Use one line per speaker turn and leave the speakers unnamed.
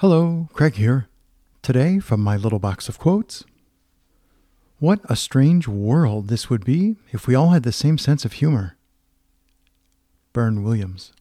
Hello, Craig here. Today, from my little box of quotes What a strange world this would be if we all had the same sense of humor. Bern Williams.